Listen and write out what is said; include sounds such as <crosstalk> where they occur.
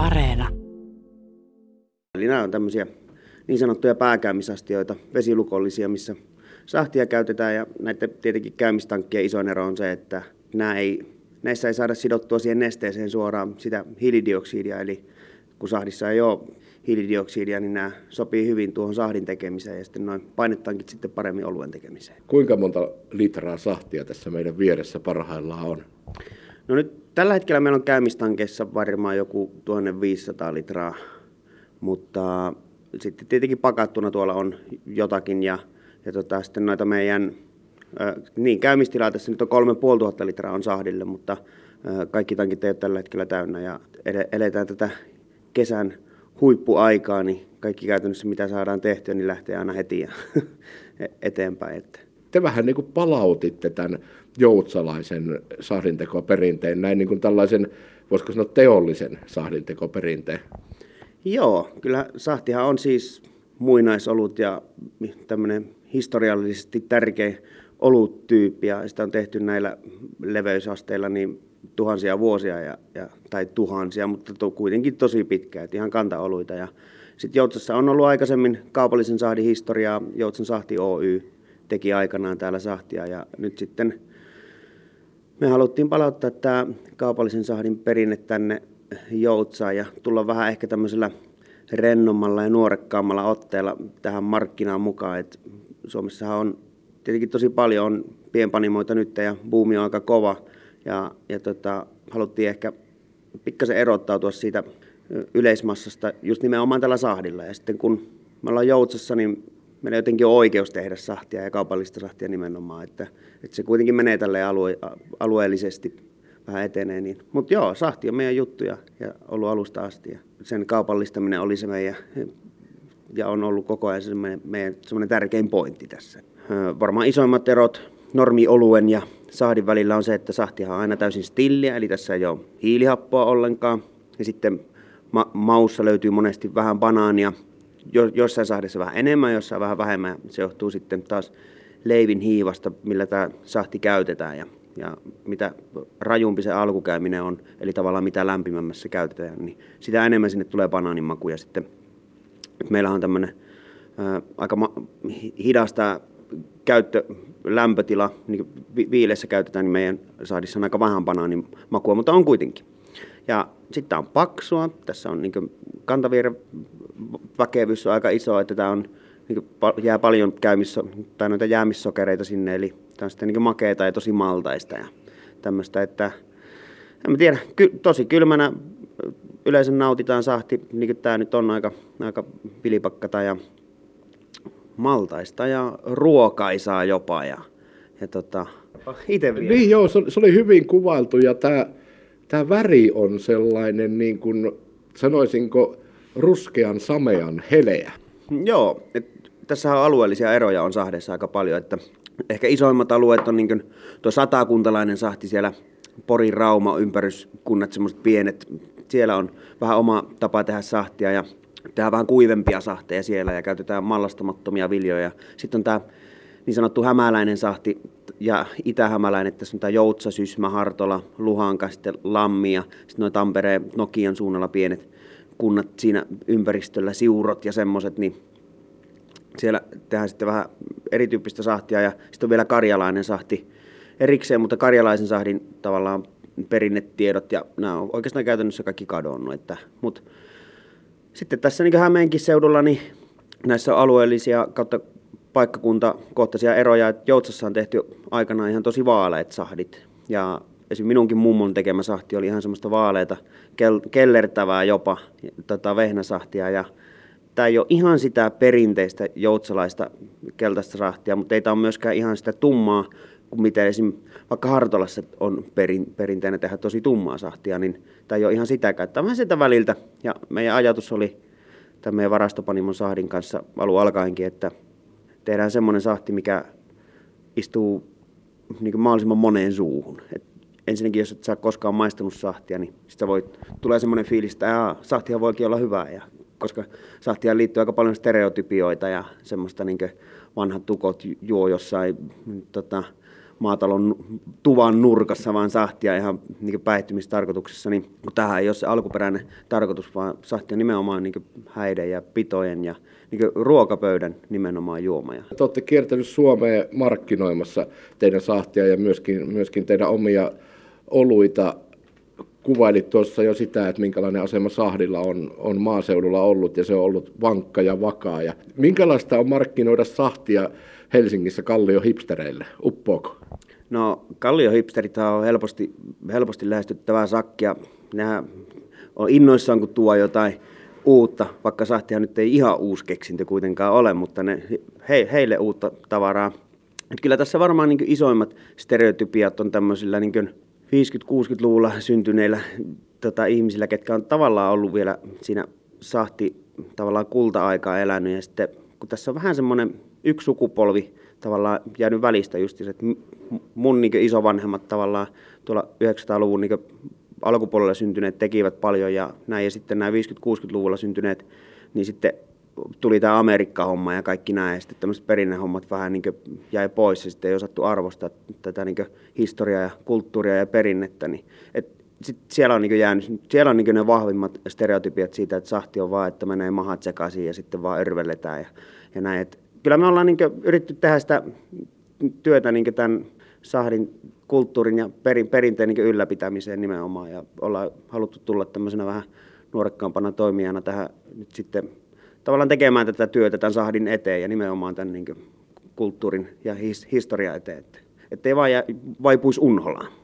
Areena. Eli nämä on tämmöisiä niin sanottuja pääkäymisastioita, vesilukollisia, missä sahtia käytetään ja näiden tietenkin käymistankkien isoin ero on se, että nämä ei, näissä ei saada sidottua siihen nesteeseen suoraan sitä hiilidioksidia, eli kun sahdissa ei ole hiilidioksidia, niin nämä sopii hyvin tuohon sahdin tekemiseen ja sitten noin painetaankin sitten paremmin oluen tekemiseen. Kuinka monta litraa sahtia tässä meidän vieressä parhaillaan on? No nyt tällä hetkellä meillä on käymistankeissa varmaan joku 1500 litraa, mutta sitten tietenkin pakattuna tuolla on jotakin ja, ja tota, sitten noita meidän niin, käymistilaa tässä nyt on 3500 litraa on sahdille, mutta kaikki tankit ei ole tällä hetkellä täynnä ja eletään tätä kesän huippuaikaa, niin kaikki käytännössä mitä saadaan tehtyä, niin lähtee aina heti ja <laughs> eteenpäin. Että. Te vähän niin kuin palautitte tämän joutsalaisen sahdintekoperinteen, näin niin kuin tällaisen, voisiko sanoa teollisen sahdintekoperinteen. Joo, kyllä sahtihan on siis muinaisolut ja tämmöinen historiallisesti tärkeä oluttyyppi ja sitä on tehty näillä leveysasteilla niin tuhansia vuosia ja, ja, tai tuhansia, mutta to, kuitenkin tosi pitkään, että ihan kantaoluita. Ja sitten Joutsassa on ollut aikaisemmin kaupallisen sahdin historiaa, Joutsan sahti Oy teki aikanaan täällä sahtia ja nyt sitten me haluttiin palauttaa tämä kaupallisen sahdin perinne tänne Joutsaan ja tulla vähän ehkä tämmöisellä rennommalla ja nuorekkaammalla otteella tähän markkinaan mukaan. Et Suomessahan on tietenkin tosi paljon on pienpanimoita nyt ja buumi on aika kova ja, ja tota, haluttiin ehkä pikkasen erottautua siitä yleismassasta just nimenomaan tällä sahdilla. Ja sitten kun me ollaan Joutsassa, niin meillä jotenkin oikeus tehdä sahtia ja kaupallista sahtia nimenomaan, että, että se kuitenkin menee tälle alue, alueellisesti vähän etenee. Niin. Mutta joo, sahti on meidän juttu ja, ja ollut alusta asti. Ja sen kaupallistaminen oli se meidän, ja on ollut koko ajan se meidän, meidän semmoinen tärkein pointti tässä. Varmaan isoimmat erot normioluen ja sahdin välillä on se, että sahtihan on aina täysin stilliä, eli tässä ei ole hiilihappoa ollenkaan. Ja sitten ma- maussa löytyy monesti vähän banaania, jo- jossain sahdissa vähän enemmän, jossain vähän vähemmän. Se johtuu sitten taas leivin hiivasta, millä tämä sahti käytetään ja, ja mitä rajumpi se alkukäyminen on, eli tavallaan mitä lämpimämmässä käytetään, niin sitä enemmän sinne tulee banaanin maku. Ja sitten meillä on tämmöinen aika ma- hidasta käyttö, lämpötila, niin viileessä käytetään, niin meidän saadissa on aika vähän banaanin makua, mutta on kuitenkin. Ja sitten on paksua, tässä on niin kantavieren väkevyys on aika iso, että tämä on, niin jää paljon käymissä, tai noita jäämissokereita sinne, eli tämä on sitten niin makeeta ja tosi maltaista ja tämmöistä, että en mä tiedä, ky, tosi kylmänä yleensä nautitaan sahti, niin kuin tämä nyt on aika, aika pilipakkata ja maltaista ja ruokaisaa jopa. Ja, ja tota, itse vielä. Niin joo, se oli hyvin kuvailtu ja tämä, tämä väri on sellainen niin kuin, sanoisinko, ruskean samean heleä. Joo, et, tässä on alueellisia eroja on sahdessa aika paljon, että ehkä isoimmat alueet on niin tuo satakuntalainen sahti siellä Porin Rauma ympäryskunnat, semmoiset pienet, siellä on vähän oma tapa tehdä sahtia ja tehdään vähän kuivempia sahteja siellä ja käytetään mallastamattomia viljoja. Sitten on tämä niin sanottu hämäläinen sahti ja itähämäläinen, tässä on tämä Joutsa, Sysmä, Hartola, Luhanka, sitten Lammi ja sitten noin Tampereen, Nokian suunnalla pienet kunnat siinä ympäristöllä, siurot ja semmoiset, niin siellä tehdään sitten vähän erityyppistä sahtia ja sitten on vielä karjalainen sahti erikseen, mutta karjalaisen sahdin tavallaan perinnetiedot ja nämä on oikeastaan käytännössä kaikki kadonnut. Että, mutta sitten tässä niin Hämeenkin seudulla niin näissä alueellisia kautta paikkakuntakohtaisia eroja, että Joutsassa on tehty aikanaan ihan tosi vaaleet sahdit. Ja esimerkiksi minunkin mummon tekemä sahti oli ihan semmoista vaaleita, kel- kellertävää jopa tota, vehnäsahtia. Ja tämä ei ole ihan sitä perinteistä joutsalaista keltaista sahtia, mutta ei tämä ole myöskään ihan sitä tummaa, kuin miten esim. vaikka Hartolassa on perin, perinteinen tehdä tosi tummaa sahtia, niin tämä ei ole ihan sitäkään. Tämä vähän sitä väliltä. Ja meidän ajatus oli tämän meidän varastopanimon sahdin kanssa alun alkaenkin, että tehdään semmoinen sahti, mikä istuu niin kuin mahdollisimman moneen suuhun. Et ensinnäkin, jos et saa koskaan maistanut sahtia, niin sitä voi, tulee semmoinen fiilis, että sahtia voikin olla hyvää. Ja, koska sahtia liittyy aika paljon stereotypioita ja semmoista niin vanhat tukot juo jossain tota, maatalon tuvan nurkassa vaan sahtia ihan niin päihtymistarkoituksessa, niin kun tähän ei ole se alkuperäinen tarkoitus, vaan sahti on nimenomaan niin häiden ja pitojen ja niin ruokapöydän nimenomaan juoma. Te olette kiertänyt Suomeen markkinoimassa teidän sahtia ja myöskin, myöskin teidän omia oluita kuvailit tuossa jo sitä, että minkälainen asema Sahdilla on, on maaseudulla ollut ja se on ollut vankka ja vakaa. Ja minkälaista on markkinoida Sahtia Helsingissä Kallio hipstereille? Uppoako? No Kallio hipsterit on helposti, helposti lähestyttävää sakkia. Nehän on innoissaan, kun tuo jotain uutta, vaikka Sahtihan nyt ei ihan uusi keksintö kuitenkaan ole, mutta ne, he, heille uutta tavaraa. Et kyllä tässä varmaan niin isoimmat stereotypiat on tämmöisillä niin 50-60-luvulla syntyneillä tota, ihmisillä, ketkä on tavallaan ollut vielä siinä sahti tavallaan kulta-aikaa elänyt. Ja sitten kun tässä on vähän semmoinen yksi sukupolvi tavallaan jäänyt välistä just, että mun niin isovanhemmat tavallaan tuolla 900-luvun niin alkupuolella syntyneet tekivät paljon ja näin, ja sitten nämä 50-60-luvulla syntyneet, niin sitten tuli tämä Amerikka-homma ja kaikki nämä, ja sitten tämmöiset perinnehommat vähän niin jäi pois, ja sitten ei osattu arvostaa tätä niin historiaa ja kulttuuria ja perinnettä, niin et sit siellä on, niin jäänyt, siellä on niin ne vahvimmat stereotypiat siitä, että sahti on vaan, että menee mahat sekaisin ja sitten vaan örvelletään ja, ja näin. Et kyllä me ollaan niin yritetty tehdä sitä työtä niin tämän sahdin kulttuurin ja perin, perinteen niin ylläpitämiseen nimenomaan ja ollaan haluttu tulla tämmöisenä vähän nuorekkaampana toimijana tähän nyt sitten tavallaan tekemään tätä työtä tämän sahdin eteen ja nimenomaan tämän niin kulttuurin ja his, historian eteen, että ei vaan vaipuisi unholaan.